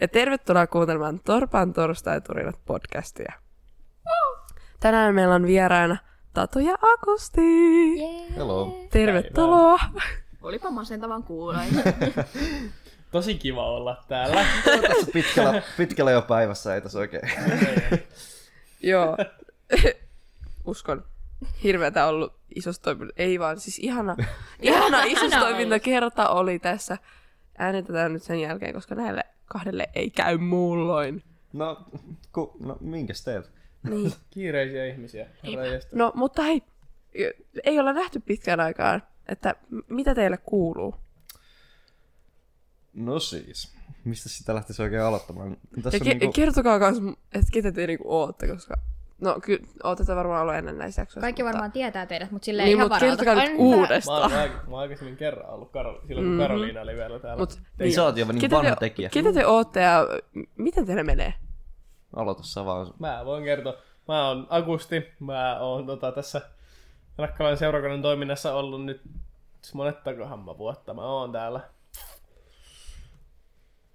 Ja tervetuloa kuuntelemaan Torpan torstai-turinat podcastia. Tänään meillä on vieraana Tatu ja Akusti. Hello. Tervetuloa. Olipa masentavan kuulla. Tosi kiva olla täällä. Tässä pitkällä, pitkällä jo päivässä ei tässä oikein. Joo. Uskon. Hirveätä ollut isostoiminta. Ei vaan, siis ihana, ihana isostoiminta kerta oli tässä. Äänitetään nyt sen jälkeen, koska näille kahdelle ei käy muulloin. No, ku, no minkäs teet? Niin. Kiireisiä ihmisiä. jestas. No, mutta hei, ei olla nähty pitkään aikaan, että mitä teille kuuluu? No siis, mistä sitä lähtisi oikein aloittamaan? Tässä Ja on ke- niinku, kertokaa kans, että ketä te niinku ootte, koska... No, kyllä ootte varmaan ollut ennen näissä jaksoissa. Kaikki mutta... varmaan tietää teidät, mutta silleen Niin, ihan mutta varalta. nyt Aina- Mä oon, uudestaan. mä oon aikaisemmin kerran ollut Karol- silloin, kun Karoliina oli vielä täällä. Mut, Ei sä oot jo niin ketä vanha te, tekijä. Ketä te ootte ja miten teille menee? Aloita sä vaan. Mä voin kertoa. Mä oon Agusti. Mä oon tota, tässä Rakkalan seurakunnan toiminnassa ollut nyt monettakohan mä vuotta. Mä oon täällä.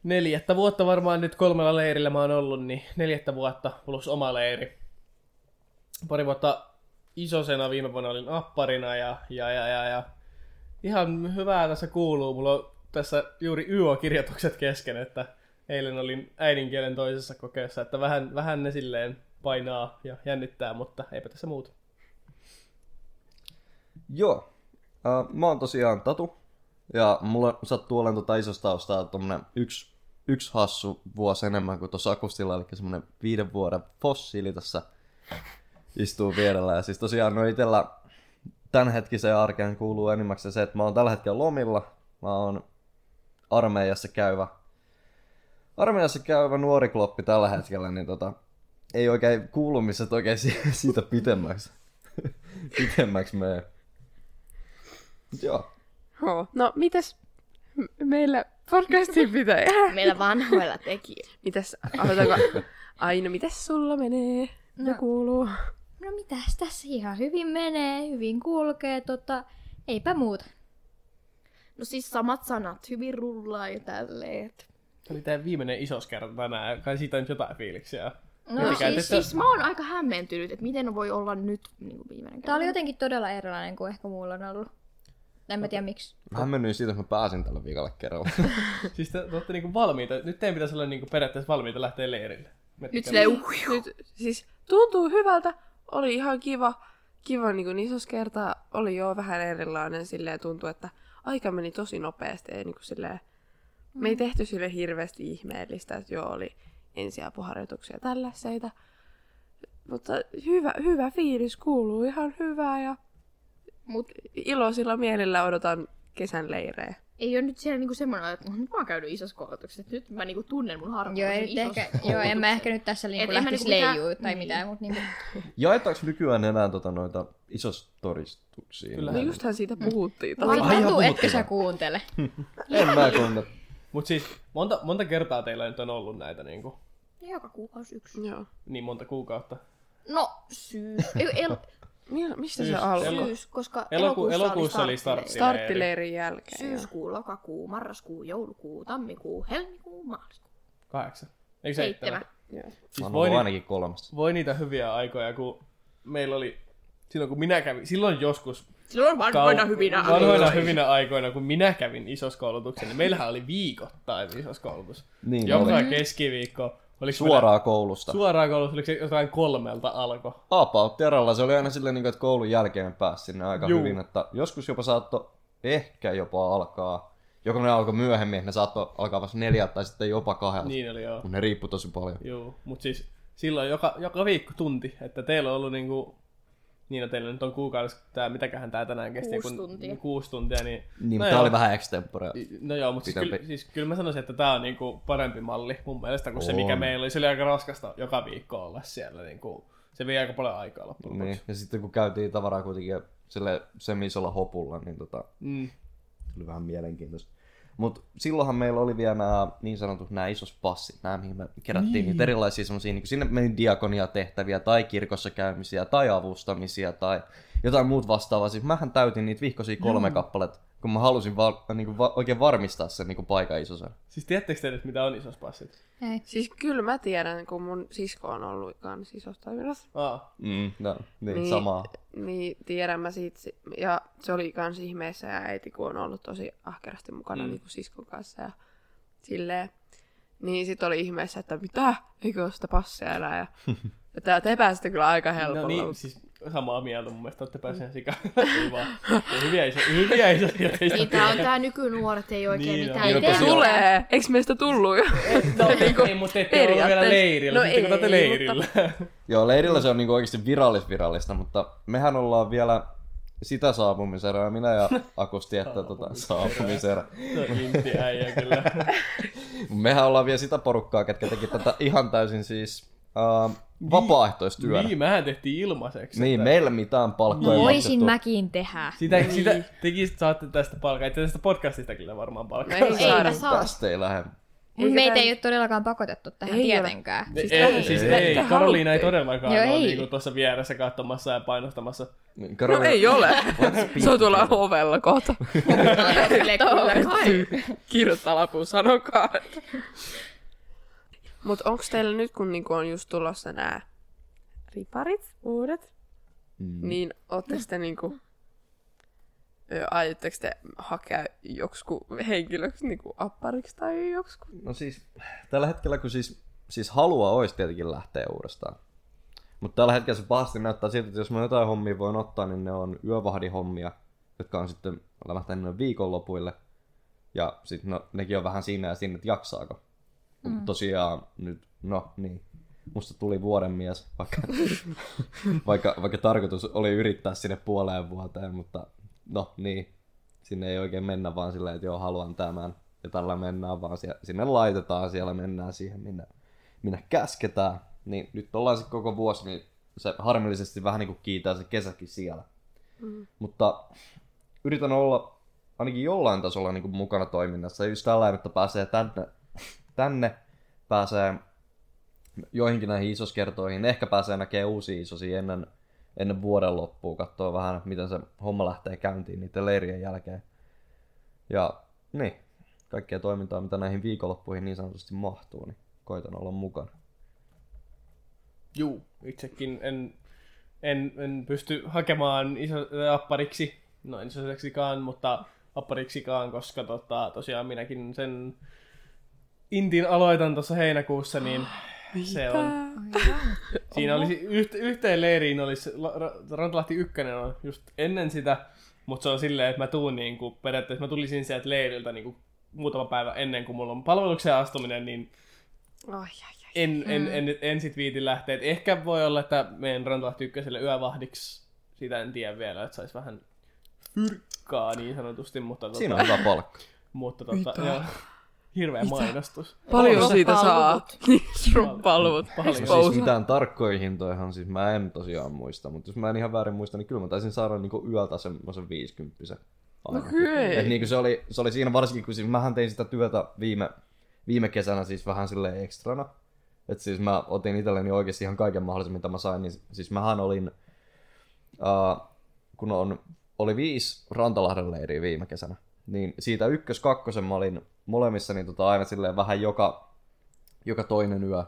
Neljättä vuotta varmaan nyt kolmella leirillä mä oon ollut, niin neljättä vuotta plus oma leiri. Pari vuotta isosena viime vuonna olin apparina ja, ja, ja, ja, ja ihan hyvää tässä kuuluu. Mulla on tässä juuri YO-kirjoitukset kesken, että eilen olin äidinkielen toisessa kokeessa, että vähän, vähän ne silleen painaa ja jännittää, mutta eipä tässä muuta. Joo. Uh, mä oon tosiaan Tatu. Ja mulla sattuu olemaan tota isosta taustaa tommonen yksi, yksi hassu vuosi enemmän kuin tuossa Akustilla, eli semmonen viiden vuoden fossiili tässä istuu vierellä. Ja siis tosiaan no itellä tämänhetkiseen arkeen kuuluu enimmäkseen se, että mä oon tällä hetkellä lomilla. Mä oon armeijassa käyvä, armeijassa käyvä nuori kloppi tällä hetkellä, niin tota, ei oikein kuulumiset oikein si- siitä pitemmäksi, pitemmäksi mene. Joo. Joo. No, mitäs meillä podcastin pitää? Meillä vanhoilla tekijöillä. mitäs, aloitako? Aino, mitäs sulla menee? No. No. kuuluu? No mitäs tässä ihan hyvin menee, hyvin kulkee, tota, eipä muuta. No siis samat sanat, hyvin rullaa ja tälleen. oli tää viimeinen isos kerta tänään, kai siitä on nyt jotain fiiliksiä. No siis, että- Siis mä oon aika hämmentynyt, että miten voi olla nyt niin kuin viimeinen tää oli jotenkin todella erilainen kuin ehkä muulla on ollut. En mä tiedä miksi. Mä mennyin siitä, että mä pääsin tällä viikolla kerralla. Siis te, te olette niinku valmiita, nyt teidän pitäisi olla niinku periaatteessa valmiita lähteä leirille. Nyt Miettikää. silleen Nyt, siis tuntuu hyvältä. Oli ihan kiva, kiva niin kuin isos kerta. Oli jo vähän erilainen silleen tuntuu, että aika meni tosi nopeasti. Ei, niin kuin silleen, me ei tehty sille hirveästi ihmeellistä, että joo oli ensiapuharjoituksia tällaiseita. Mutta hyvä, hyvä fiilis kuuluu ihan hyvää ja mut iloisilla mielillä odotan kesän leirejä. Ei ole nyt siellä niinku semmoinen, että nyt mä oon käynyt isossa koulutuksessa, että nyt mä niinku tunnen mun harvoin Joo, ei nyt ehkä, joo, en mä ehkä nyt tässä niinku lähtisi niinku mitään- leijuu tai niin. mitään, mutta niinku, Jaetaanko nykyään enää tota, noita isostodistuksia? Kyllä. No justhan siitä puhuttiin. Ai, tosi ihan Tatu, puhuttiin etkö sä kuuntele? En mä kuuntele. Mut siis monta, monta kertaa teillä nyt on ollut näitä niinku, Joka kuukausi yksi. Joo. niin monta kuukautta. No, syys. El, Mi- mistä se Syys- alkoi? elo- syys, koska Eloku, elokuussa, elokuussa oli starttileiri. starttileiri. Starttileirin jälkeen. Syyskuu, lokakuu, marraskuu, joulukuu, tammikuu, helmikuu, maaliskuu. Kahdeksan. Eikö seitsemän? Seitsemän. Joo. Siis voi, ainakin kolmesta. voi niitä hyviä aikoja, kun meillä oli, silloin kun minä kävin, silloin joskus Silloin vanhoina hyvinä vanhoina aikoina. hyvinä aikoina, kun minä kävin isoskoulutuksen, niin meillähän oli viikoittain isoskoulutus. Niin Joka oli. keskiviikko. Oliko Suoraa koulusta. Suoraan koulussa, oliko se jotain kolmelta alkoi? About teralla. Se oli aina silleen, niin kuin, että koulun jälkeen pääsi sinne aika Juu. hyvin. Että joskus jopa saattoi ehkä jopa alkaa. Joko ne alkoi myöhemmin, ne saattoi alkaa vasta neljältä tai sitten jopa kahdelta. Niin. Oli joo. Ne riippui tosi paljon. Joo, mutta siis silloin joka, joka viikko tunti, että teillä on ollut niinku, niin no teillä nyt on kuukaudessa, tää, mitäköhän tää tänään kesti, Kuusi kun, tuntia. kuusi tuntia, niin, Niin, no mutta tää oli vähän extempore. No joo, mutta siis kyllä, siis kyllä mä sanoisin, että tää on niinku parempi malli mun mielestä kuin se, mikä On. meillä oli. Se oli aika raskasta joka viikko olla siellä. Niinku, se vei aika paljon aikaa loppujen Niin. Ja sitten kun käytiin tavaraa kuitenkin sille semi-isolla hopulla, niin tota, Mm. tuli vähän mielenkiintoista. Mutta silloinhan meillä oli vielä nämä niin sanotut nämä isos passit, nämä mihin me kerättiin niin. niitä erilaisia semmoisia, niin sinne meni diakonia-tehtäviä tai kirkossa käymisiä tai avustamisia tai jotain muut vastaavaa. Siis mähän täytin niitä vihkosia kolme kappaletta kun mä halusin va- niinku va- oikein varmistaa sen niinku paikan isosena. Siis tiedättekö te nyt, mitä on isospassit? Ei. Siis kyllä mä tiedän, kun mun sisko on ollut kans isostoiminnassa. Aa, Mm, no, niin, Niin. samaa. Niin tiedän mä siitä. si- Ja se oli kans ihmeessä ja äiti, kun on ollut tosi ahkerasti mukana mm. niin kuin siskon kanssa ja silleen. Niin sit oli ihmeessä, että mitä? Eikö ole sitä passia enää? Ja, ja te pääsitte kyllä aika helpolla. no niin, mutta- siis samaa mieltä mun mielestä, olette päässeet sikaan. Hyviä iso, hyviä iso, Niin tää on tää nykynuoret ei oikein Niin mitään Niin tosiaan. Tulee! Eikö meistä tullut jo? No, ei, mutta ette ole vielä periaatteessa. leirillä. No No Sitten kun te ei, leirillä. Joo, leirillä se on niinku oikeasti virallis-virallista, mutta mehän ollaan vielä sitä saapumiserää, minä ja Akusti, että tota, saapumiserä. Se on inti äijä kyllä. Mehän ollaan vielä sitä porukkaa, ketkä teki tätä ihan täysin siis uh, vapaaehtoistyönä. Niin, mehän tehtiin ilmaiseksi. Niin, että- meillä mitään palkkoja ei Voisin maksettu. mäkin tehdä. Sitä, sitä tekin saatte tästä palkkaa. Itse tästä podcastista kyllä varmaan palkkaa. No ei Ei saa. Tästä ei lähde. Mut Eikä meitä tää- ei ole todellakaan pakotettu tähän Ei tietenkään. Siis, Siis ei, ei. siis Ei. ei, Karoliina ei todellakaan Joo, ole ei. niinku tuossa vieressä katsomassa ja painostamassa. Niin, No ei ole. Se on tuolla ovella kohta. Kirjoittaa lapun, sanokaa. Mut onks teillä nyt, kun niinku on just tulossa nää riparit, uudet, Mm. niin ootte sitten niinku... Aiotteko te hakea joksku henkilöksi niinku appariksi tai joksku? No siis, tällä hetkellä kun siis, siis halua olisi tietenkin lähteä uudestaan. Mutta tällä hetkellä se pahasti näyttää siltä, että jos mä jotain hommia voin ottaa, niin ne on yövahdihommia, jotka on sitten lähtenyt viikonlopuille. Ja sitten no, nekin on vähän siinä ja siinä, että jaksaako. Mm. Tosiaan nyt, no niin, musta tuli vuoden mies, vaikka, vaikka, vaikka tarkoitus oli yrittää sinne puoleen vuoteen, mutta no niin, sinne ei oikein mennä vaan silleen, että joo, haluan tämän. Ja tällä mennään vaan siellä, sinne laitetaan, siellä mennään siihen, minne, minne käsketään. Niin nyt ollaan sitten koko vuosi, niin se harmillisesti vähän niin kuin kiitää se kesäkin siellä. Mm. Mutta yritän olla ainakin jollain tasolla niin kuin mukana toiminnassa. Just tällä että pääsee tänne, tänne pääsee joihinkin näihin isoskertoihin. Ehkä pääsee näkemään uusia isosia ennen, ennen vuoden loppua, katsoa vähän, miten se homma lähtee käyntiin niiden leirien jälkeen. Ja niin, kaikkea toimintaa, mitä näihin viikonloppuihin niin sanotusti mahtuu, niin koitan olla mukana. Juu, itsekin en, en, en pysty hakemaan iso, appariksi, no en isoseksikaan, mutta appariksikaan, koska tota, tosiaan minäkin sen Intin aloitan tuossa heinäkuussa, niin se on. Siinä olisi yht, yhteen leiriin olisi, La- Ra- Rantalahti ykkönen on just ennen sitä, mutta se on silleen, että mä tuun niinku, periaatteessa mä tulisin sieltä leiriltä niinku muutama päivä ennen kuin mulla on palvelukseen astuminen, niin Ai, ai, ai. en, en, en, en, en sit viitin lähteä. Et ehkä voi olla, että meidän Rantalahti ykköselle yövahdiksi, sitä en tiedä vielä, että saisi vähän fyrkkaa niin sanotusti, mutta, tota, Siinä on hyvä palkka. mutta tota, joo, hirveä mainostus. Paljon siitä saa. Niin, palvut. Paljon. No Exposed. siis mitään tarkkoja hintojahan siis mä en tosiaan muista, mutta jos mä en ihan väärin muista, niin kyllä mä taisin saada niinku yöltä semmoisen 50 Okei. Et niinku se, oli, se oli siinä varsinkin, kun siis mähän tein sitä työtä viime, viime kesänä siis vähän silleen ekstrana. Et siis mä otin itselleni oikeasti ihan kaiken mahdollisen, mitä mä sain. Niin siis mähän olin, uh, kun on, oli viisi Rantalahden leiriä viime kesänä, niin siitä ykkös kakkosen mä olin molemmissa niin tota aina silleen vähän joka, joka toinen yö.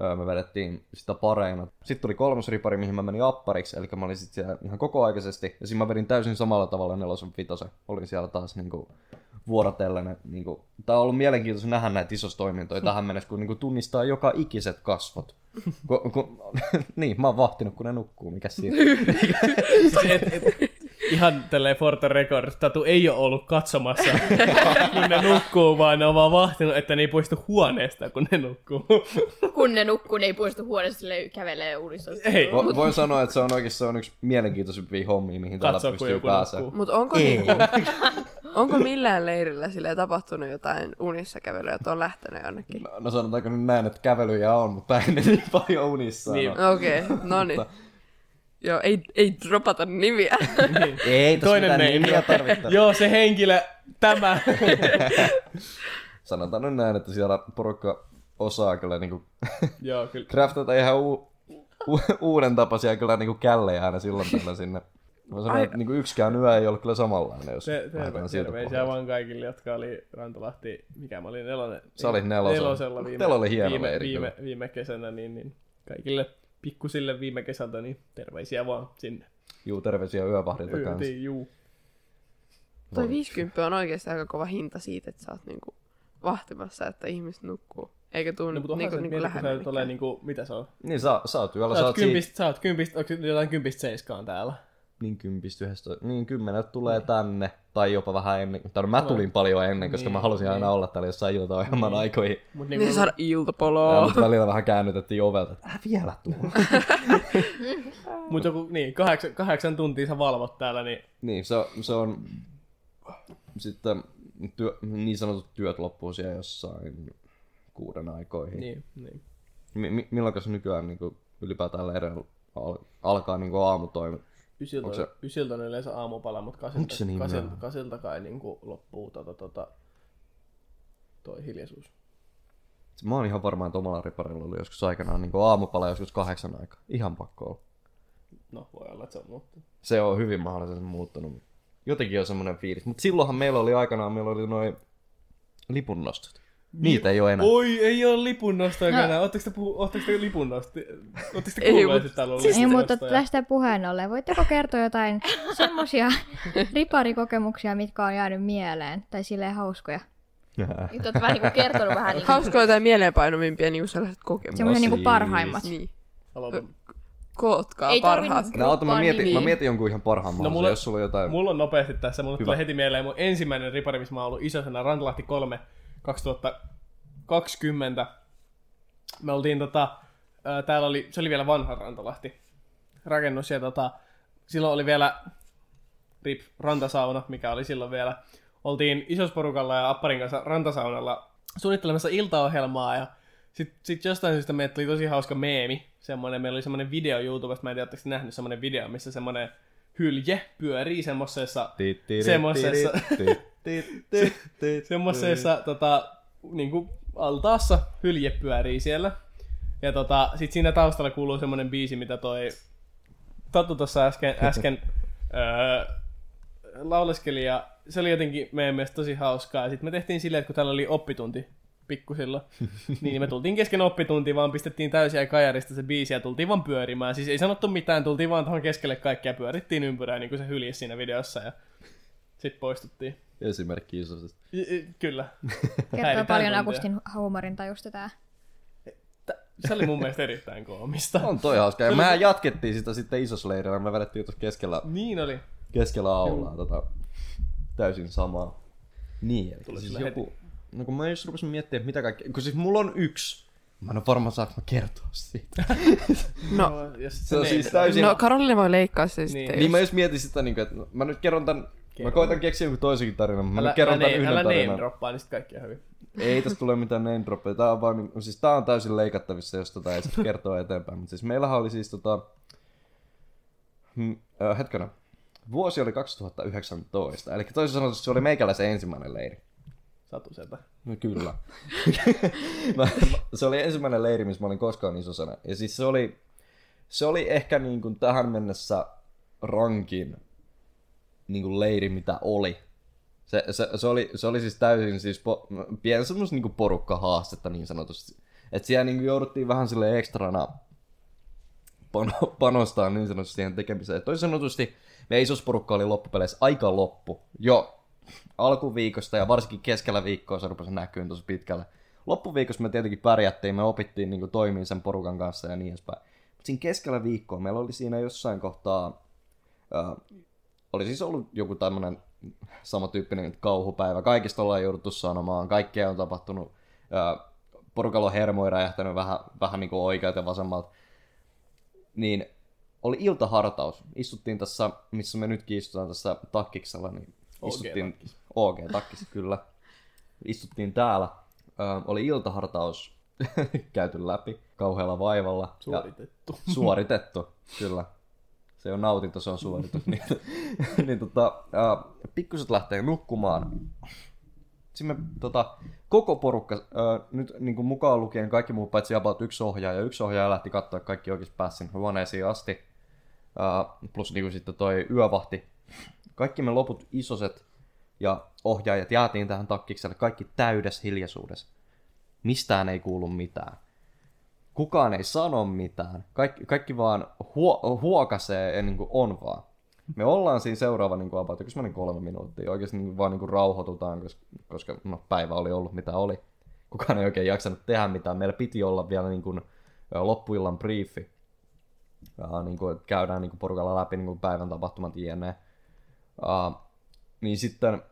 Öö, me vedettiin sitä pareina. Sitten tuli kolmas ripari, mihin mä menin appariksi, eli mä olin sitten siellä ihan kokoaikaisesti. Ja siinä mä vedin täysin samalla tavalla nelosen vitosen. Olin siellä taas niinku vuorotellen. Niinku, tää on ollut mielenkiintoista nähdä näitä isostoimintoja tähän mennessä, kun niinku tunnistaa joka ikiset kasvot. Ku, ku, niin, mä oon vahtinut, kun ne nukkuu, mikä siinä. Siis et, et, ihan tälleen for the record, Tatu ei ole ollut katsomassa, kun ne nukkuu, vaan ne on vaan vahtinut, että ne ei poistu huoneesta, kun ne nukkuu. Kun ne nukkuu, ne ei poistu huoneesta, sille kävelee uudissa. Ei, Vo, voin sanoa, että se on oikeasti se on yksi mielenkiintoisimpia hommia, mihin täällä katso, kun pystyy pääsemään. nukkuu. Mut onko, niinku, onko millään leirillä sille tapahtunut jotain unissa kävelyä, että on lähtenyt jonnekin? No, no sanotaanko nyt näin, että kävelyjä on, mutta ei ne niin paljon unissa. Niin. No. Okei, okay, no niin. Joo, ei, ei dropata nimiä. Ei tässä Toinen mitään nimiä tarvittaa. Joo, se henkilö, tämä. Sanotaan nyt näin, että siellä porukka osaa kyllä niinku Joo, kyllä. craftata ihan u- u- uuden tapaisia kyllä niinku källejä aina silloin tällä sinne. Mä sanoin, että niin yksikään yö ei ollut kyllä samanlainen, jos Te, lähdetään siltä terveisiä pohjalta. vaan kaikille, jotka oli Rantalahti, mikä mä olin nelonen. Sä olit nelosella. nelosella viime, Teillä oli hieno viime, leiri viime, viime, kesänä, niin, niin kaikille pikkusille viime kesältä, niin terveisiä vaan sinne. Juu, terveisiä yövahdilta kanssa. Yötiin, juu. Toi 50 on oikeasti aika kova hinta siitä, että sä oot niinku vahtimassa, että ihmiset nukkuu. Eikä tuu No, mutta niinku, niinku niinku sä lähemmän. tulee niinku, mitä se on? Niin, sä, sä oot yöllä, Sä sä oot oot siitä, kympistä, sä oot kympistä, onko jotain kympistä seiskaan täällä? niin kympistä yhdestä, niin kymmenet tulee tänne, tai jopa vähän ennen, tai no mä tulin paljon ennen, koska Niin, mä halusin aina olla täällä jossain iltaohjelman Niin. aikoihin. Mut Niin niinku, saada Ja, iltapoloa. mutta välillä vähän käännytettiin ovelta, että älä vielä tuu. mut joku, niin, kahdeksan, kahdeksan tuntia sä valvot täällä, niin niin, se, se on sitten työ, niin sanotut työt loppuu siellä jossain kuuden aikoihin. niin, niin. Mi- milloin se nykyään niin kuin, ylipäätään leireillä al- alkaa niin aamutoimet? Ysiltä, Onko se... ysiltä on yleensä aamupala, mutta kasilta, se niin kasilta, kasilta kai niinku loppuu tota, tota, toi hiljaisuus. Mä oon ihan varma, että omalla riparilla oli joskus aikanaan niin aamupala joskus kahdeksan aikaa. Ihan pakko olla. No, voi olla, että se on muuttunut. Se on hyvin mahdollisesti muuttunut. Jotenkin on semmoinen fiilis. Mutta silloinhan meillä oli aikanaan, meillä oli noin lipunnostot. Niitä ei ole enää. Oi, ei ole lipunnostoja no. enää. Ootteko te, puhu, ootteko te lipunnosta? Ootteko te Ei, kuulleet, että täällä on Ei, mutta lipunnostoja? tästä puheen ollen, voitteko kertoa jotain semmosia riparikokemuksia, mitkä on jäänyt mieleen, tai silleen hauskoja? Nyt oot vähän niinku kertonut vähän niinku... Hauskoja tai mieleenpainuvimpia niinku sellaiset kokemukset. Semmoisia niinku siis. parhaimmat. Niin. Aloitan. Kootkaa Ei parhaat. No, ota, mä, mietin, mä mietin jonkun ihan parhaan no, mulla- jos sulla on jotain... Mulla on nopeasti tässä, Hyvä. tulee heti mieleen mun ensimmäinen ripari, missä mä oon ollut isosena, Rantalahti 3 2020. Me oltiin tota, ää, täällä oli, se oli vielä vanha Rantalahti rakennus ja tota, silloin oli vielä RIP rantasauna, mikä oli silloin vielä. Oltiin isosporukalla ja Apparin kanssa rantasaunalla suunnittelemassa iltaohjelmaa ja sitten sit jostain syystä meille tuli tosi hauska meemi. Semmoinen, meillä oli semmoinen video YouTubesta, mä en tiedä, nähnyt semmoinen video, missä semmoinen hylje pyörii semmoisessa. Semmoisessa tota, niinku, altaassa hylje pyörii siellä. Ja tota, sit siinä taustalla kuuluu semmonen biisi, mitä toi Tatu tuossa äsken, äsken öö, lauleskeli ja se oli jotenkin meidän mielestä tosi hauskaa. Sitten me tehtiin silleen, että kun täällä oli oppitunti pikkusilla, niin me tultiin kesken oppitunti, vaan pistettiin täysiä kajarista se biisi ja tultiin vaan pyörimään. Siis ei sanottu mitään, tultiin vaan tuohon keskelle kaikkea ja pyörittiin ympyrää niin kuin se hylje siinä videossa ja sitten poistuttiin. Esimerkki y- kyllä. Kertoo paljon. Agustin huumorin tajusta tää. Se oli mun mielestä erittäin koomista. On toi hauska. Ja mehän jatkettiin sitä sitten isosleirillä. Me vedettiin tuossa keskellä, Niin oli. keskellä aulaa tota, täysin samaa. Niin, eli Tuli siis joku... No kun mä just rupesin miettimään, että mitä kaikkea... Kun siis mulla on yksi. Mä en ole varma, saanko mä kertoa siitä. No, jos Se on siis täysin... no Karolina voi leikkaa se sitten. Niin. Niin mä just mietin sitä, niin kuin, että mä nyt kerron tän... Mä koitan keksiä jonkun toisenkin tarinan, mutta mä Älä, kerron älä, ne, yhden älä name tarinan. droppaa, niin sit kaikki on hyvin. Ei tästä tule mitään name droppeja. Tää on vaan, niin- siis tää on täysin leikattavissa, jos tota ei saa kertoa eteenpäin. Mutta siis meillähän oli siis tota... Hmm, äh, hetkinen. Vuosi oli 2019. Eli toisin sanoen se oli meikäläisen ensimmäinen leiri. Satuselta. No kyllä. mä, se oli ensimmäinen leiri, missä mä olin koskaan isosena. Ja siis se oli, se oli ehkä niin kuin tähän mennessä rankin niin kuin leiri, mitä oli. Se, se, se, oli, se oli siis täysin siis po, pieni semmos niin porukkahaastetta niin sanotusti. Että siellä niin kuin jouduttiin vähän sille ekstrana pano, panostaa niin sanotusti siihen tekemiseen. Toisin sanotusti meidän isosporukka oli loppupeleissä aika loppu. Jo alkuviikosta ja varsinkin keskellä viikkoa se rupesi näkyyn tosi pitkälle. Loppuviikossa me tietenkin pärjättiin, me opittiin niin toimia sen porukan kanssa ja niin edespäin. Mutta siinä keskellä viikkoa meillä oli siinä jossain kohtaa, ää, oli siis ollut joku tämmöinen samantyyppinen kauhupäivä. Kaikista ollaan jouduttu sanomaan, kaikkea on tapahtunut. Ää, porukalla on hermoja räjähtänyt vähän, vähän niin kuin oikealta ja vasemmalta. Niin oli iltahartaus. Istuttiin tässä, missä me nytkin istutaan tässä takkiksella, niin istuttiin, OG-takkissa kyllä. Istuttiin täällä. Ö, oli iltahartaus käyty läpi kauhealla vaivalla. Suoritettu. Ja suoritettu, kyllä. Se on nautinto, se on suoritus. niin, niin tota, pikkuset lähtee nukkumaan. Sitten me, tota, koko porukka, ää, nyt niin kuin mukaan lukien kaikki muu paitsi about yksi ohjaaja. Yksi ohjaaja lähti katsoa, että kaikki oikeasti pääsi huoneisiin asti. Uh, plus niinku sitten toi yövahti. Kaikki me loput isoset ja ohjaajat jäätiin tähän takkikselle kaikki täydessä hiljaisuudessa. Mistään ei kuulu mitään. Kukaan ei sano mitään. Kaikki, kaikki vaan huo, huokasee ja niin kuin on vaan. Me ollaan siinä seuraava niin kuin about, yksi kolme minuuttia. Oikeasti niin kuin vaan niin kuin rauhoitutaan, koska, koska no, päivä oli ollut mitä oli. Kukaan ei oikein jaksanut tehdä mitään. Meillä piti olla vielä niin kuin, loppuillan briefi. Ja, niin kuin, että käydään niin kuin porukalla läpi niin kuin päivän tapahtumat jne. Uh, niin sitten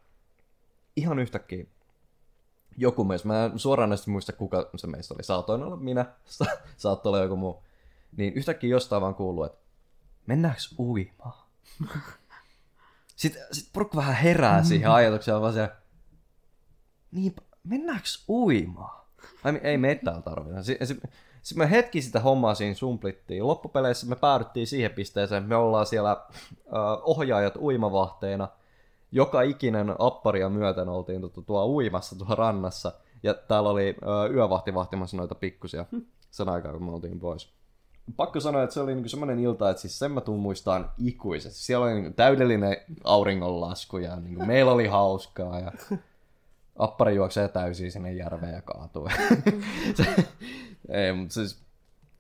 ihan yhtäkkiä joku mies, mä en suoraan edes muista kuka se meistä oli, saatoin olla minä, sa- saattoi olla joku muu, niin yhtäkkiä jostain vaan kuuluu, että mennäänkö uimaan? Sitten sit porukka vähän herää siihen ajatukseen, vaan se, niin mennäänkö uimaan? Ai, ei me täällä tarvita. Sitten sit, sit me hetki sitä hommaa siinä sumplittiin. Loppupeleissä me päädyttiin siihen pisteeseen, me ollaan siellä uh, ohjaajat uimavahteina – joka ikinen apparia myöten oltiin tuo, tuo uimassa tuolla rannassa. Ja täällä oli ö, yövahti vahtimassa noita pikkusia sen aikaa, kun me oltiin pois. Pakko sanoa, että se oli niinku semmoinen ilta, että siis sen mä tuun muistaan ikuisesti. Siellä oli niinku täydellinen auringonlasku ja niinku meillä oli hauskaa ja appari juoksee täysin sinne järveen ja kaatuu. se, ei, mutta siis,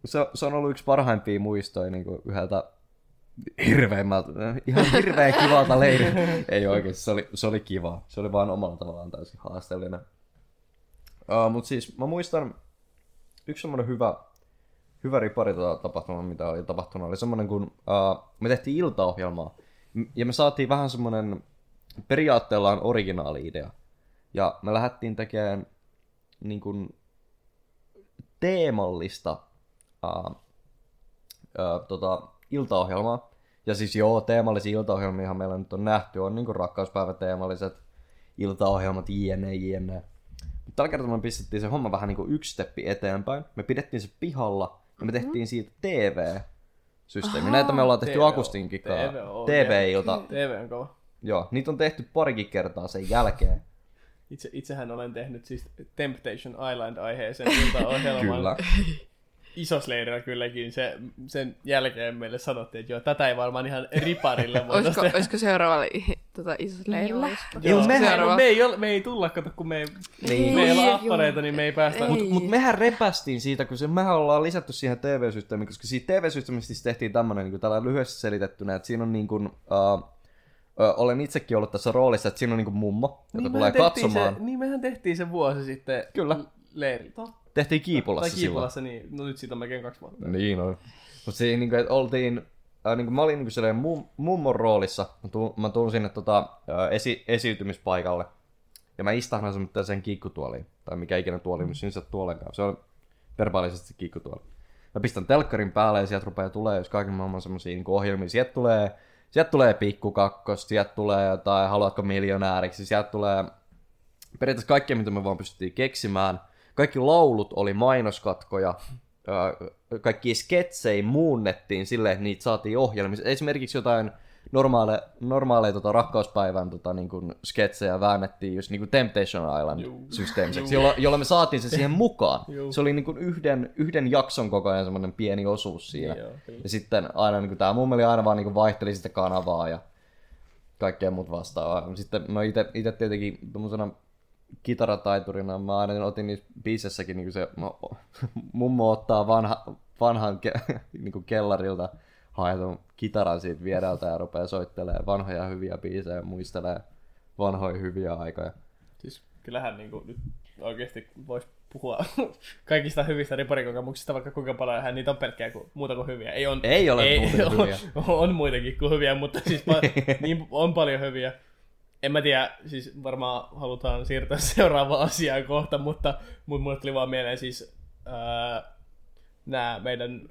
se, se, on ollut yksi parhaimpia muistoja niinku yhdeltä hirveimmältä, ihan hirveän kivalta leiri. Ei oikein, se oli, se oli kiva. Se oli vaan omalla tavallaan täysin haasteellinen. Uh, Mutta siis mä muistan, yksi semmoinen hyvä, hyvä ripari tota tapahtuma, mitä oli tapahtunut, oli semmoinen, kun uh, me tehtiin iltaohjelmaa. Ja me saatiin vähän semmoinen periaatteellaan originaali-idea. Ja me lähdettiin tekemään niin kuin, teemallista uh, uh, tota, iltaohjelmaa. Ja siis joo, teemallisia iltaohjelmia meillä nyt on nähty, on niin rakkauspäiväteemalliset iltaohjelmat, jne, jne. Mutta tällä kertaa me pistettiin se homma vähän niin kuin yksi steppi eteenpäin. Me pidettiin se pihalla ja me tehtiin siitä TV-systeemi. Näitä me ollaan tehty TV Akustinkin TV kanssa. TV-ilta. TV on kova. Joo, niitä on tehty parikin kertaa sen jälkeen. Itse, itsehän olen tehnyt siis Temptation Island-aiheeseen iltaohjelman. Kyllä. Isosleirillä kylläkin se, sen jälkeen meille sanottiin, että joo, tätä ei varmaan ihan riparille Olisiko, voitaisiin tehdä. olisiko seuraava li- tota, isossa leirillä? Joo, Joo, mehän- no, me, ei ole, me ei tulla, kato, kun me ei, Niin. me ei ole niin me ei päästä. Mutta mut mehän repästiin siitä, kun se, mehän ollaan lisätty siihen TV-systeemiin, koska siitä TV-systeemistä siis tehtiin tämmönen niin tällä lyhyesti selitettynä, että siinä on niin kuin, uh, uh, olen itsekin ollut tässä roolissa, että siinä on niin kuin mummo, joka niin tulee mehän tehtiin katsomaan. Se, niin mehän tehtiin se vuosi sitten Kyllä. leiriltä. Tehtiin Kiipulassa Tai silloin. Kiipulassa, niin no nyt siitä on melkein kaksi vuotta. Niin on. Mutta siinä niinku, että oltiin, äh, niinku, mä olin niinku silleen mum, mummon roolissa. Mä tuun, mä tuun sinne tota, äh, esi, esiytymispaikalle. Ja mä istahdan sen, sen kiikkutuoliin. Tai mikä ikinä tuoli, mm. sinne tuolenkaan. Se on verbaalisesti se kiikkutuoli. Mä pistän telkkarin päälle ja sieltä rupeaa tulee, jos kaiken maailman semmosia niinku ohjelmia. Sieltä tulee, sieltä tulee pikkukakkos, sieltä tulee jotain, haluatko miljonääriksi, sieltä tulee periaatteessa kaikkea, mitä me vaan pystyttiin keksimään. Kaikki laulut oli mainoskatkoja, kaikki sketsejä muunnettiin silleen, että niitä saatiin ohjelmissa. Esimerkiksi jotain normaaleja, normaaleja tota, rakkauspäivän tota, niin kuin sketsejä väännettiin just niin kuin Temptation Island Juu. systeemiseksi, jolla, jolla me saatiin se siihen mukaan. Juu. Se oli niin kuin yhden, yhden jakson koko ajan semmoinen pieni osuus siinä. Joo. Ja sitten aina niin kuin, tämä mummeli aina vaan niin kuin vaihteli sitä kanavaa ja kaikkea muut vastaavaa. Sitten no ite tietenkin tuommoisena kitarataiturina mä aina otin niissä biisessäkin niin se no, mummo ottaa vanha, vanhan ke, niin kuin kellarilta haetun kitaran siitä viereltä ja rupeaa soittelemaan vanhoja hyviä biisejä ja muistelee vanhoja hyviä aikoja. Siis kyllähän niinku nyt oikeasti voisi puhua kaikista hyvistä riparikokemuksista, vaikka kuinka paljon hän niitä on pelkkää kuin, muuta kuin hyviä. Ei, on, Ei ole kuin on, hyviä. On, muitakin kuin hyviä, mutta siis pa- niin on paljon hyviä. En mä tiedä, siis varmaan halutaan siirtyä seuraavaan asiaan kohta, mutta mun mulle tuli vaan mieleen siis ää, nämä meidän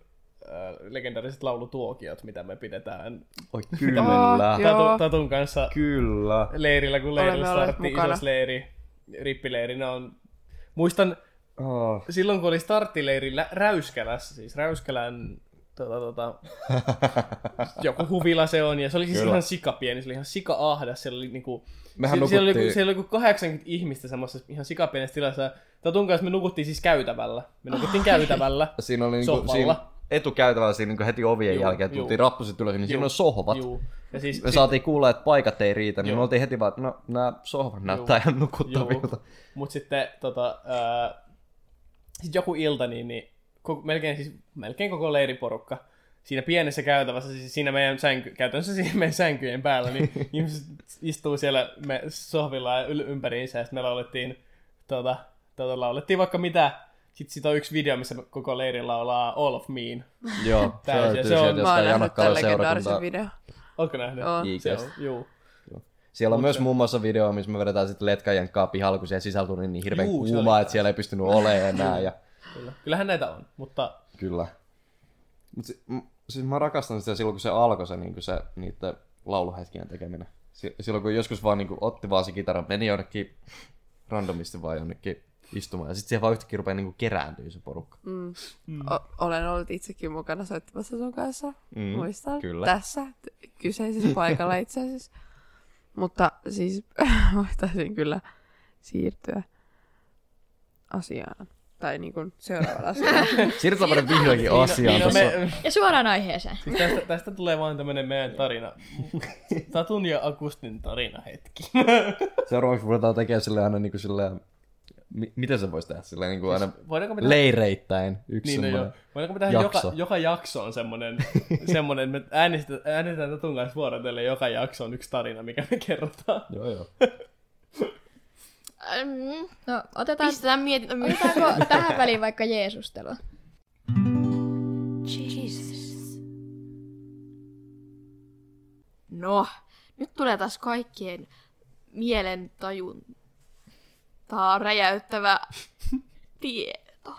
legendaariset laulutuokiot, mitä me pidetään Oi kyllä, Oh. Tatu, Tatun kanssa kyllä. leirillä, kun leirillä startti isosleiri, rippileiri. Ne on... Muistan, Oh. silloin kun oli starttileiri Lä- Räyskälässä, siis Räyskälän tota, tota, joku huvila se on, ja se oli siis Kyllä. ihan sikapieni, se oli ihan sika-ahdas, siellä oli niinku, Mehän siellä, siellä, oli, siellä oli joku 80 ihmistä semmoisessa ihan sikapienessä tilassa, ja Tatun kanssa me nukuttiin siis käytävällä, me nukuttiin käytävällä, Siinä oli niinku, sohvalla. siinä, etukäytävällä siinä niin heti ovien Juu, jälkeen, juu. tultiin rappuset ylös, niin siinä Juu. on sohvat. Juu. Ja siis, Me saatiin kuulla, että paikat ei riitä, niin Joo. me oltiin heti vaan, että no nämä sohvat näyttää ihan nukuttavilta. Mutta sitten tota, ää, sit joku ilta, niin, niin koko, melkein, siis, melkein koko leiriporukka siinä pienessä käytävässä, siis siinä meidän sänky, käytännössä siinä meidän sänkyjen päällä, niin ihmiset istuu siellä me sohvilla ja yl- ympäriinsä, ja sitten me laulettiin, tota, tota, laulettiin vaikka mitä, sitten sit on yksi video, missä koko leiri laulaa All of Mean. Joo, se Täysin. löytyy Se on- Mä oon nähnyt tämän legendaarisen video. Oletko nähnyt? Oon. Se on, juu. Siellä on Mut myös se- muun muassa video, missä me vedetään sitten letkajenkkaa pihalla, kun tuli niin hirveän Juu, se kuumaa, oli että siellä ei pystynyt olemaan enää. Ja... Kyllä. Kyllähän näitä on, mutta Kyllä. Mut si- m- siis mä rakastan sitä silloin, kun se alkoi se, niin se niiden lauluhetkien tekeminen. Si- silloin, kun joskus vaan niin kuin, otti vaan se kitaran, meni jonnekin randomisti vaan jonnekin istumaan. Ja sitten siihen vaan yhtäkkiä rupeaa niin kerääntyä se porukka. Mm. O- olen ollut itsekin mukana soittamassa sun kanssa. Mm, Muistan. kyllä. Tässä t- kyseisessä paikalla itse asiassa. Mutta siis voitaisiin kyllä siirtyä asiaan. Tai niin kuin seuraavaan asiaan. Siirrytään vaan vihdoinkin asiaan. niin, no, me, Ja suoraan aiheeseen. siis tästä, tästä tulee vaan tämmönen meidän tarina. Tatun ja Agustin tarina hetki. Seuraavaksi ruvetaan tekemään silleen aina niin kuin silleen... Mi- miten se voisi tehdä silleen niin kuin aina Voidaanko me leireittäin yksi niin, no joo. semmoinen. Voidaanko me tehdä jakso. joka, joka jakso on semmonen, semmonen me äänestetään, äänestetään Tatun kanssa vuorotellen joka jakso on yksi tarina, mikä me kerrotaan. Joo, joo. Mm, No, otetaan, pistetään mietintä myös. otetaanko tähän väliin vaikka Jeesustelua? No, nyt tulee taas kaikkien mielentajuntaa räjäyttävä tieto.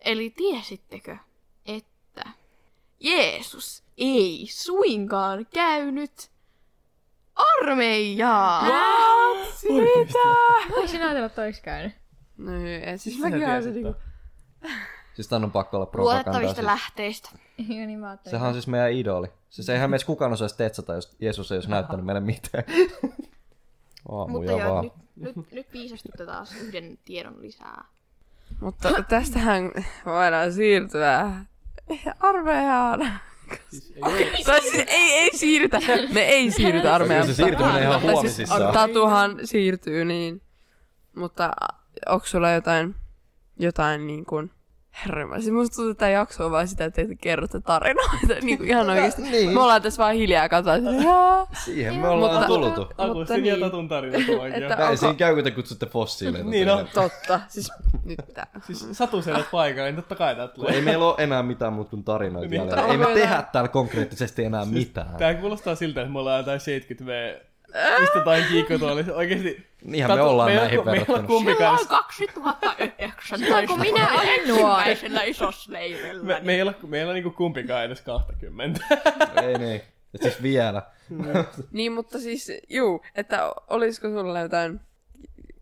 Eli tiesittekö, että Jeesus ei suinkaan käynyt armeijaa? Voisin ajatella, että olisi käynyt. no ei, siis sä mäkin olen se niinku... Siis tän on pakko olla propagandaa. Luotettavista Siis. lähteistä. Ja niin mä ajattelin. Sehän on siis meidän idoli. Siis eihän meistä kukaan osaisi tetsata, jos Jeesus ei olisi näyttänyt meille mitään. Aamuja Mutta joo, vaan. nyt, nyt, nyt viisastutte taas yhden tiedon lisää. Mutta tästähän voidaan siirtyä armeijaan. Siis ei, Tai siis ei, ei siirrytä. Me ei siirrytä armeijaan. Kyllä se siirtyminen ihan siis huomisissaan. Tatuhan siirtyy niin. Mutta onko sulla jotain, jotain niin kuin... Herra, siis musta tuntuu, että tämä jakso on vaan sitä, että te kerrotte tarinoita. niin kuin ihan oikeasti. niin. Me ollaan tässä vaan hiljaa katsotaan. Siihen me ollaan Mutta- tultu. Mutta Agustin ja niin. Tatun tarina tuolla Että- Ei Onko- siinä käy, kun te kutsutte fossiileita. Niin no. Totta. Siis nyt tää. Siis Satu siellä paikalla, niin totta kai tää tulee. ei meillä ole enää mitään muuta kuin tarinoita Niin. jäljellä. Ei me Onko tehdä täällä konkreettisesti enää mitään. Tää kuulostaa siltä, että me ollaan jotain 70 v istutaan kiikkotuolissa. Oikeesti. Niinhän me ollaan meillä, näihin meillä on verrattuna. kumpikaan. Silloin 2009. Silloin kun minä olin nuori. Ensimmäisellä isosleirillä. Me, me ole, meillä on niinku kumpikaan edes 20. Ei niin. Et siis vielä. Niin, mutta siis, juu, että olisiko sulla jotain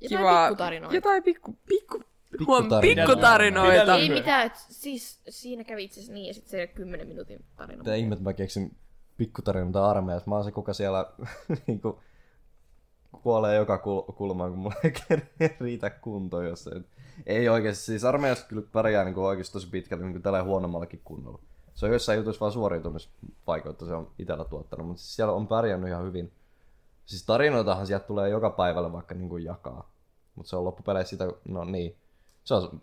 Jotain kivaa... pikkutarinoita. Jotain pikku, pikku, Pikkutarinoita. pikkutarinoita. Ei mitään, et siis siinä kävi itse asiassa niin ja sitten se 10 minuutin tarina. Mitä ihmet mä keksin pikkutarinoita armeijassa. Mä oon se, kuka siellä niinku, kuolee joka kul- kulmaan, kun mulla ei riitä kunto, jos ei. Ei oikeesti, siis armeijassa kyllä pärjää niin oikeasti tosi pitkälle niin tällä huonommallakin kunnolla. Se on jossain jutuissa vaan suoriutumisvaikeutta, se on itellä tuottanut, mutta siis siellä on pärjännyt ihan hyvin. Siis tarinoitahan sieltä tulee joka päivällä vaikka niin kuin jakaa. Mutta se on loppupeleissä sitä, no niin. Se on,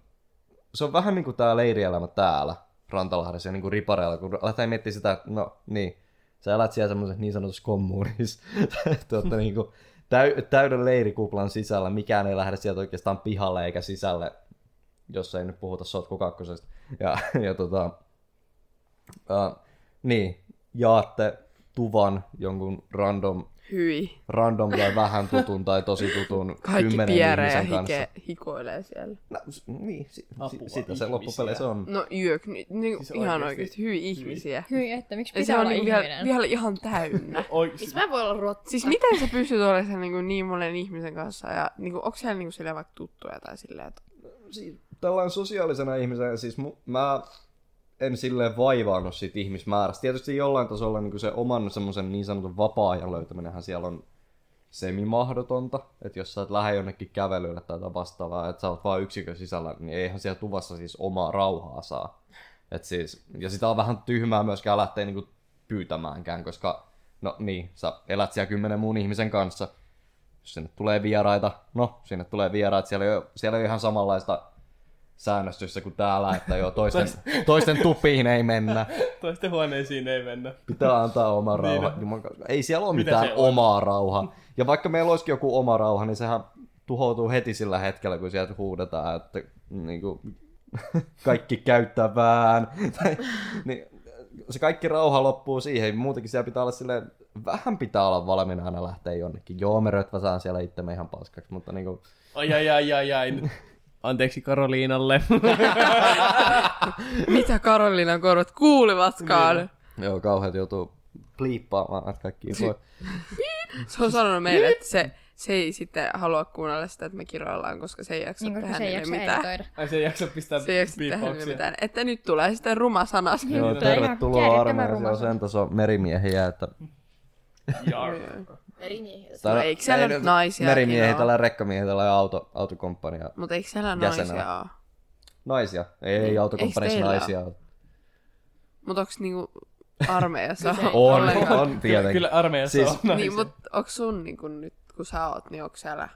se on vähän niin kuin tää leirielämä täällä Rantalahdessa ja niin kuin Ripareella, kun lähdetään miettimään sitä, että no niin, sä elät siellä semmoisessa niin sanotussa kommuunissa, tuotta, niin kuin, täy, täyden leirikuplan sisällä, mikään ei lähde sieltä oikeastaan pihalle eikä sisälle, jos ei nyt puhuta Sotku kakkosesta. Ja, ja tota, uh, niin, jaatte tuvan jonkun random, Hyi. random tai vähän tutun tai tosi tutun Kaikki kymmenen pieree ja ihmisen kanssa. hike, hikoilee siellä. No, s- niin, si- Apua, si- sitä se ihmisiä. loppupeleissä on. No yök, ni, ni, Siis ihan oikeesti. oikeesti, hyi ihmisiä. Hyi, että miksi Ja se pitää on olla niinku vielä, ihminen? vielä ihan täynnä. Siis siis, mä voin olla ruotta. Siis miten sä pystyt olemaan niin, niin monen ihmisen kanssa? Ja niin kuin, onko siellä niin kuin, vaikka tuttuja tai silleen, että... si- tällainen sosiaalisena ihmisenä, siis mu- mä en silleen vaivaannut siitä ihmismäärästä. Tietysti jollain tasolla niin se oman semmoisen niin sanotun vapaa-ajan löytäminenhän siellä on semimahdotonta. Että jos sä et lähde jonnekin kävelylle tai vastaavaa, että sä oot vaan yksikön sisällä, niin eihän siellä tuvassa siis omaa rauhaa saa. Et siis, ja sitä on vähän tyhmää myöskään lähteä niinku pyytämäänkään, koska no niin, sä elät siellä kymmenen muun ihmisen kanssa. Jos sinne tulee vieraita, no sinne tulee vieraita, siellä ei ole, siellä ei ole ihan samanlaista säännöstyssä kuin täällä, että joo, toisten, toisten tupiin ei mennä. Toisten huoneisiin ei mennä. Pitää antaa oma Niin. rauha. Kautta. Ei siellä ole Mitä mitään se on? omaa rauhaa. Ja vaikka meillä olisikin joku oma rauha, niin sehän tuhoutuu heti sillä hetkellä, kun sieltä huudetaan, että niin kuin, kaikki käyttävään. Tai, niin, se kaikki rauha loppuu siihen. Muutenkin siellä pitää olla silleen, vähän pitää olla valmiina aina lähteä jonnekin. Joo, me rötväsään siellä itsemme ihan paskaksi, mutta niin kuin, Ai ai ai ai ai. Anteeksi Karoliinalle. Mitä Karoliinan korvat kuulivatkaan? Niin. joo, kauheat joutuu pliippaamaan että kaikki voi. Se on sanonut meille, että se, se ei sitten halua kuunnella sitä, että me kiroillaan, koska se ei jaksa Niin, tehdä se ei niille jaksa mitään. editoida. Ai se ei jaksa pistää Se ei jaksa tehdä mitään. Että nyt tulee sitten ruma sana. Joo, ihan tervetuloa armeijaan, se on sen tason merimiehiä, että Jar. Merimiehiä. No, eikö siellä nyt naisia Merimiehiä, tällä rekkamiehiä, tällä auto, autokomppania. Mutta eikö siellä Jäsenenä. naisia ole? Naisia. Ei, Niin. autokomppaniassa naisia ole. Mutta onko niinku armeijassa On, ollenkaan? on tietenkin. Kyllä armeijassa Siis- on naisia. Niin, mutta onko sun niinku nyt, kun sä oot, niin onko siellä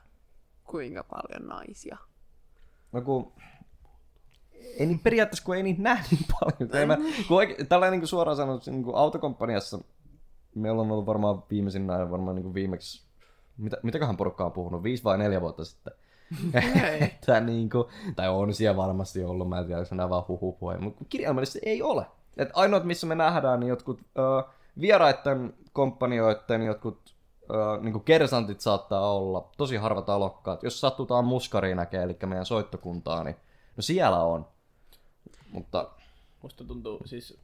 kuinka paljon naisia? No kun... Ei niin periaatteessa, kun ei niitä näe niin paljon. Ei mä, kun oike, tällä niin suoraan sanoen, niin autokomppaniassa meillä on ollut varmaan viimeisin näin, varmaan niin kuin viimeksi, mitä, mitäköhän porukka on puhunut, viisi vai neljä vuotta sitten. että niin kuin, tai on siellä varmasti ollut, mä en tiedä, onko se nämä vaan huhupuhe, mutta kirjaimellisesti ei ole. Et ainoat, missä me nähdään, niin jotkut ö, vieraiden kompanioiden jotkut ö, niin kuin kersantit saattaa olla, tosi harvat alokkaat. Jos sattutaan muskariin näkee, eli meidän soittokuntaa, niin no siellä on. Mutta Musta tuntuu siis,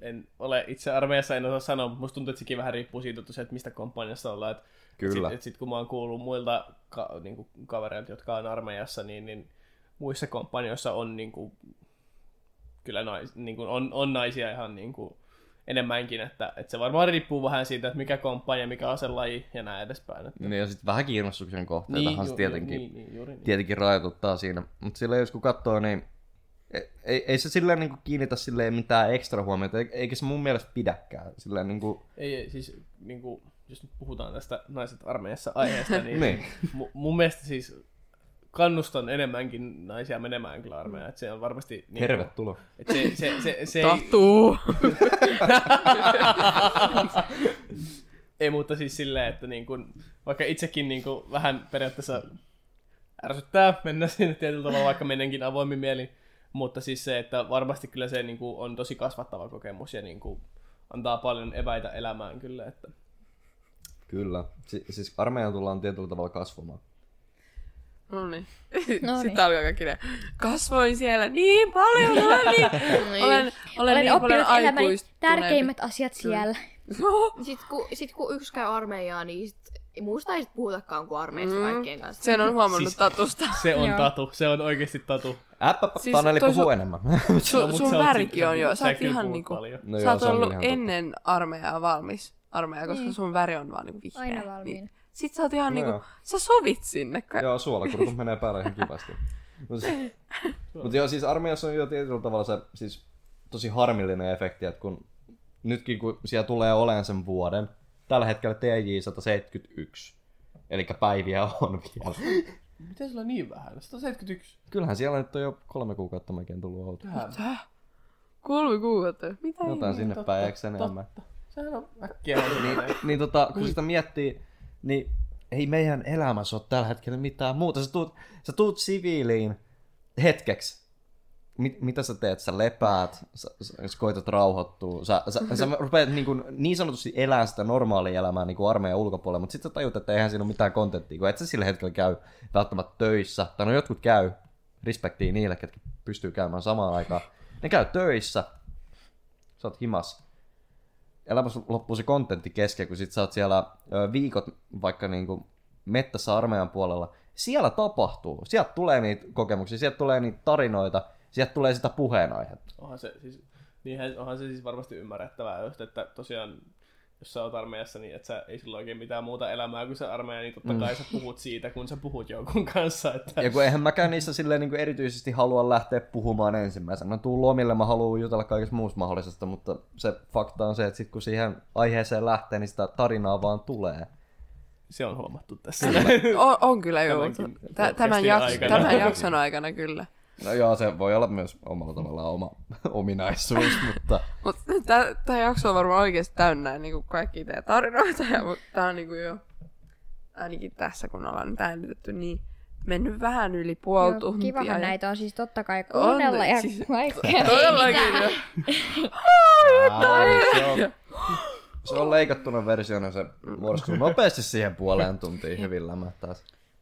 en ole itse armeijassa, en osaa sanoa, mutta musta tuntuu, että sekin vähän riippuu siitä, että, se, että mistä kompanjassa ollaan. Et, Kyllä. Sit, et sit kun mä oon kuullut muilta ka, niin kuin kavereilta, jotka on armeijassa, niin, niin muissa kompanjoissa on niin kuin, kyllä nais, niin kuin, on, on naisia ihan niin kuin, enemmänkin, että, että se varmaan riippuu vähän siitä, että mikä komppania, mikä aselaji ja näin edespäin. Että, niin, ja sitten vähän kiinnostuksen kohteitahan se ju- tietenkin, Niin, niin, juuri niin. tietenkin rajoituttaa siinä. Mutta silleen, jos kun katsoo, niin ei, ei, ei se silleen niin kuin kiinnitä silleen mitään ekstra huomiota, e- eikä se mun mielestä pidäkään. Silleen niin kuin, Ei, ei, siis niin kuin, jos nyt puhutaan tästä naiset armeijassa aiheesta, niin, Niin. mu- mun mielestä siis kannustan enemmänkin naisia menemään kyllä armeijaan. Että se on varmasti... Niin tervetuloa. Että se, se, se, se ei, Tatuu! ei, mutta siis silleen, että niin kuin, vaikka itsekin niin kuin, vähän periaatteessa ärsyttää mennä sinne tietyllä tavalla, vaikka menenkin avoimin mieli, mutta siis se, että varmasti kyllä se niin kuin, on tosi kasvattava kokemus ja niin kuin, antaa paljon eväitä elämään kyllä, että Kyllä. Si- siis armeijan tullaan tietyllä tavalla kasvamaan. No niin. Sitten alkaa kaikki ne. Kasvoin siellä niin paljon, olen niin, olen, olen, Olen niin paljon oppinut elämäni tärkeimmät asiat siellä. No, Sitten kun, sit kun yksi käy armeijaa, niin sit, muusta ei sit puhutakaan kuin armeijasta Mm. kaikkien kanssa. sen on huomannut Siis- tatusta. se on tatu, se on oikeasti tatu. Äppä, Siis Taneli puhuu sun- enemmän. Su, mut sun värikin on jo. Sä oot ihan niinku... No sä oot se on ollut ennen armeijaa valmis armeijaa, koska Niin. sun väri on vaan niinku vihreä. Aina valmiina. Niin. Sit sä oot ihan No niinku... joo. Sä sovit sinne. Ka- joo, suolakurkut menee päälle ihan kivasti. Mutta mut joo, siis armeijassa on jo tietyllä tavalla se siis tosi harmillinen efekti, että kun nytkin kun siellä tulee olemaan sen vuoden, tällä hetkellä TJ 171, eli päiviä on vielä. Miten sulla on niin vähän? 171. Kyllähän siellä nyt on jo kolme kuukautta melkein tullut oltu. Täh? Kolme kuukautta. Mitä Jotain sinne totta, päin, eikö enemmän? Sehän on äkkiä niin, Niin tota, kun sitä miettii, niin ei meidän elämässä ole tällä hetkellä mitään muuta. Sä tuut, sä tuut siviiliin hetkeksi. Mit, mitä sä teet? Sä lepäät, sä, sä, sä koetat rauhoittua, sä, sä, sä rupeat niin, kuin, niin sanotusti elää sitä normaalia elämää niin kuin armeijan ulkopuolella, mutta sitten sä tajut, että eihän siinä ole mitään kontenttia, kun et sä sillä hetkellä käy välttämättä töissä, tai no jotkut käy, respektiin niille, ketkä pystyy käymään samaan aikaan. Ne käy töissä, sä oot himas, elämässä loppuu se kontentti kesken, kun sit sä oot siellä ö, viikot vaikka niinku mettässä armeijan puolella. Siellä tapahtuu. Sieltä tulee niitä kokemuksia, sieltä tulee niitä tarinoita, sieltä tulee sitä puheenaihetta. onhan se siis, niinhän, onhan se siis varmasti ymmärrettävää just, että tosiaan jos sä oot armeijassa, niin et sä ei sulla oikein mitään muuta elämää kuin se armeija, niin totta kai sä puhut siitä, kun sä puhut jonkun kanssa. Että... Ja kun eihän mäkään niissä silleen niin kuin erityisesti halua lähteä puhumaan ensimmäisenä. Mä tuun lomille, mä haluan jutella kaikesta muusta mahdollisesta, mutta se fakta on se, että sit kun siihen aiheeseen lähtee, niin sitä tarinaa vaan tulee. Se on huomattu tässä. On, on kyllä joo. Tämän, tämän jakson aikana kyllä. No joo, se voi olla myös omalla tavallaan oma ominaisuus, mutta Mutta tämä jakso on varmaan oikeasti täynnä niin kaikki teidän tarinoita. Ja, mutta tämä on niin kuin jo, ainakin tässä kun ollaan nyt äänitetty, niin mennyt vähän yli puoli Joo, tuntia. kivahan ja- näitä on siis totta kai kuunnella On, ja siis- kaikkea. Todellakin jo. Se, on, se on leikattuna versiona, se muodostuu nopeasti siihen puoleen tuntiin hyvin lämättää.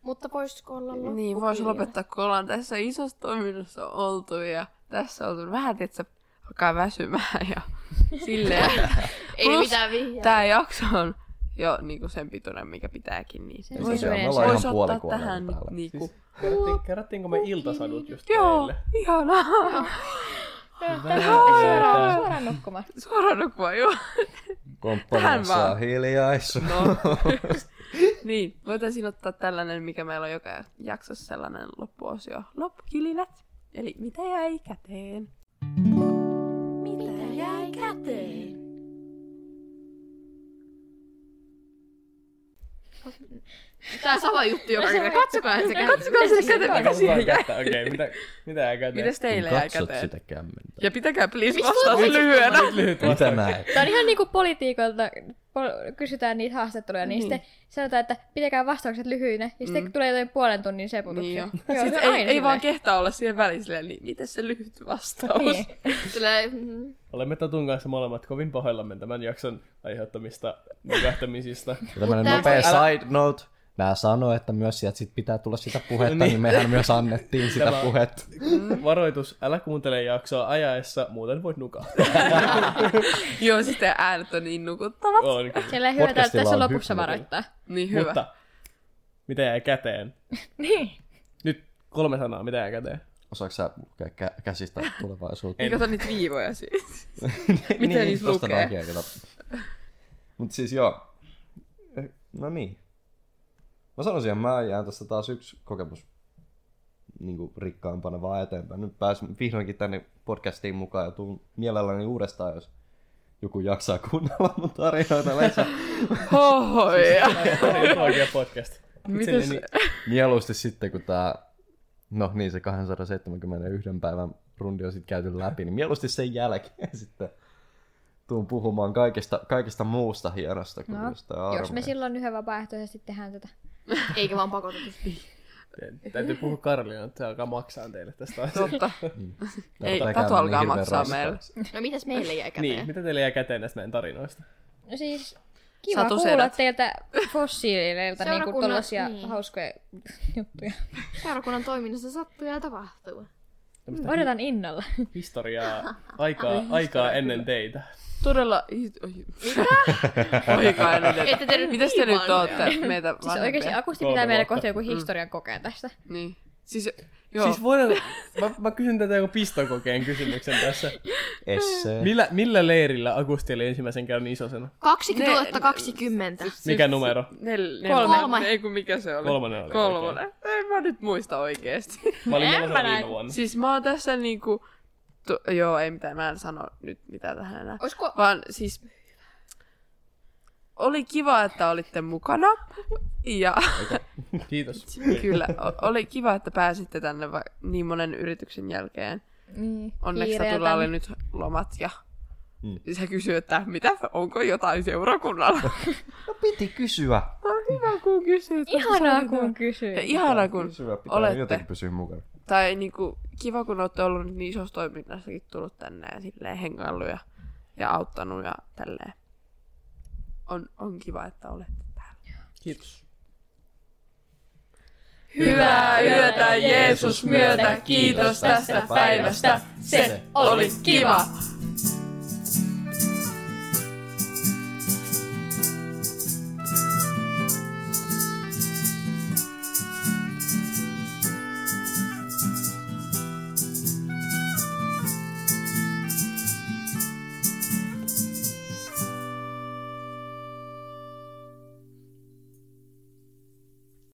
Mutta voisiko olla loppu? Niin, voisi lopettaa, kun ollaan tässä isossa toiminnassa oltu ja tässä oltu vähän, että alkaa väsymään ja silleen. Ei Plus, mitään vihjaa. Tämä jakso on jo niinku sen pituinen, mikä pitääkin. Niin Se Siis on joo, me se ollaan Voisi ihan ottaa tähän niinku... Siis kerrottiin, kerrottiinko me iltasadut just Joo, teille? ihanaa. Suoraan, suoraan nukkumaan. Suoraan nukkua, joo. Vaan. on hiljaisuus. No. niin, voitaisiin ottaa tällainen, mikä meillä on joka jaksossa sellainen loppuosio. Loppukilinät. Eli mitä jäi käteen? Mitä jäi käteen? Tää sama juttu joka kerta. Katsokaa se käteen. Katsokaa se käteen, mikä siihen jäi. Okei, okay, mitä, mitä jää käteen? Mitäs teille jäi Katsot käteen? sitä kämmentä. Ja pitäkää please vastaus lyhyenä. Mitä näet? Tämä on ihan niinku politiikolta, pol- kysytään niitä haastatteluja, niin, sitten sanotaan, että pitäkää vastaukset lyhyinä, ja sitten tulee jotain puolen tunnin seputuksia. Niin jo. Joo, Sitten se on ei, aina ei vaan kehtaa olla siihen väliin silleen, niin miten se lyhyt vastaus? Niin. Silleen, mm, Olemme Tatun kanssa molemmat kovin pahoillamme tämän jakson aiheuttamista tämmönen Tää nopea side note. Nää sanoo, että myös sieltä sit pitää tulla sitä puhetta, niin mehän myös annettiin sitä Tämä- puhetta. Varoitus, älä kuuntele jaksoa ajaessa, muuten voit nukahtaa. Joo, sitten äänet on niin nukuttavat. On kyllä. Siellä ei hyvä tässä on lopussa hypnoti. varoittaa. Niin hyvä. Mutta, mitä jäi käteen? Niin. Nyt kolme sanaa, mitä jäi käteen? Osaatko sä lukea kä- käsistä tulevaisuutta? Niin kato niitä viivoja siis. Mitä niissä tosta lukee? näkee, kato. Mut siis joo. No niin. Mä sanoisin, että mä jään tästä taas yksi kokemus niin kuin rikkaampana vaan eteenpäin. Nyt pääsin vihdoinkin tänne podcastiin mukaan ja tuun mielelläni uudestaan, jos joku jaksaa kuunnella mun tarinoita lisää. Hohoja. Tämä on oikea podcast. Mitäs? Itselleni- Mieluusti sitten, kun tää, no niin se 271 päivän rundi on sitten käyty läpi, niin mieluusti sen jälkeen sitten tuun puhumaan kaikesta, kaikesta muusta hienosta kuin No, Jos me silloin yhden vapaaehtoisesti tehdään tätä. eikä vaan pakotetusti. Täytyy puhua Karlina, että se alkaa maksaa teille tästä asiasta. Totta. Ei, Tää Tatu alkaa niin maksaa raskaaksi. No mitäs meille jäi käteen? Niin, mitä teille jää käteen näistä meidän tarinoista? No siis, kiva Satu kuulla sedät. teiltä fossiileilta niinku tollasia niin. hauskoja juttuja. Seurakunnan toiminnassa sattuu ja tapahtuu. Odotan innolla. historiaa, aikaa, aikaa ennen teitä. Todella... Oikainen. Ette te nyt Mitäs te niin nyt ootte meitä Siis oikeesti vanhempia? Akusti Kolme pitää meille vuotta. kohta joku historian kokeen tästä. Niin. Siis, joo. Siis voidaan, mä, mä kysyn tätä joku pistokokeen kysymyksen tässä. Essee. Millä, millä leirillä Akusti oli ensimmäisen kerran isosena? 2020. Mikä numero? Nel, nel, Kolme. Kolme. Ei kun mikä se oli? Kolmonen oli Kolmonen. Ei mä nyt muista oikeesti. Mä olin En mä näin. vuonna. siis mä oon tässä niinku... Tu- joo, ei mitään, mä en sano nyt mitään tähän enää. Oisko... Vaan siis... Oli kiva, että olitte mukana. Ja Kiitos. kyllä, oli kiva, että pääsitte tänne va- niin monen yrityksen jälkeen. Niin, Onneksi. Satulla oli nyt lomat ja Mm. se kysyy, että mitä, onko jotain seurakunnalla. No piti kysyä. on hyvä, kun kysyt. Ihanaa kun kysyy. Ja ihanaa, kun Kysyä pitää olette. jotenkin pysyä mukana. Tai niinku, kiva, kun olette ollut niin isossa toiminnassakin tullut tänne ja silleen hengaillut ja, ja auttanut ja tälleen. On, on kiva, että olette täällä. Kiitos. Hyvää yötä Jeesus myötä, kiitos tästä päivästä. Se oli kiva.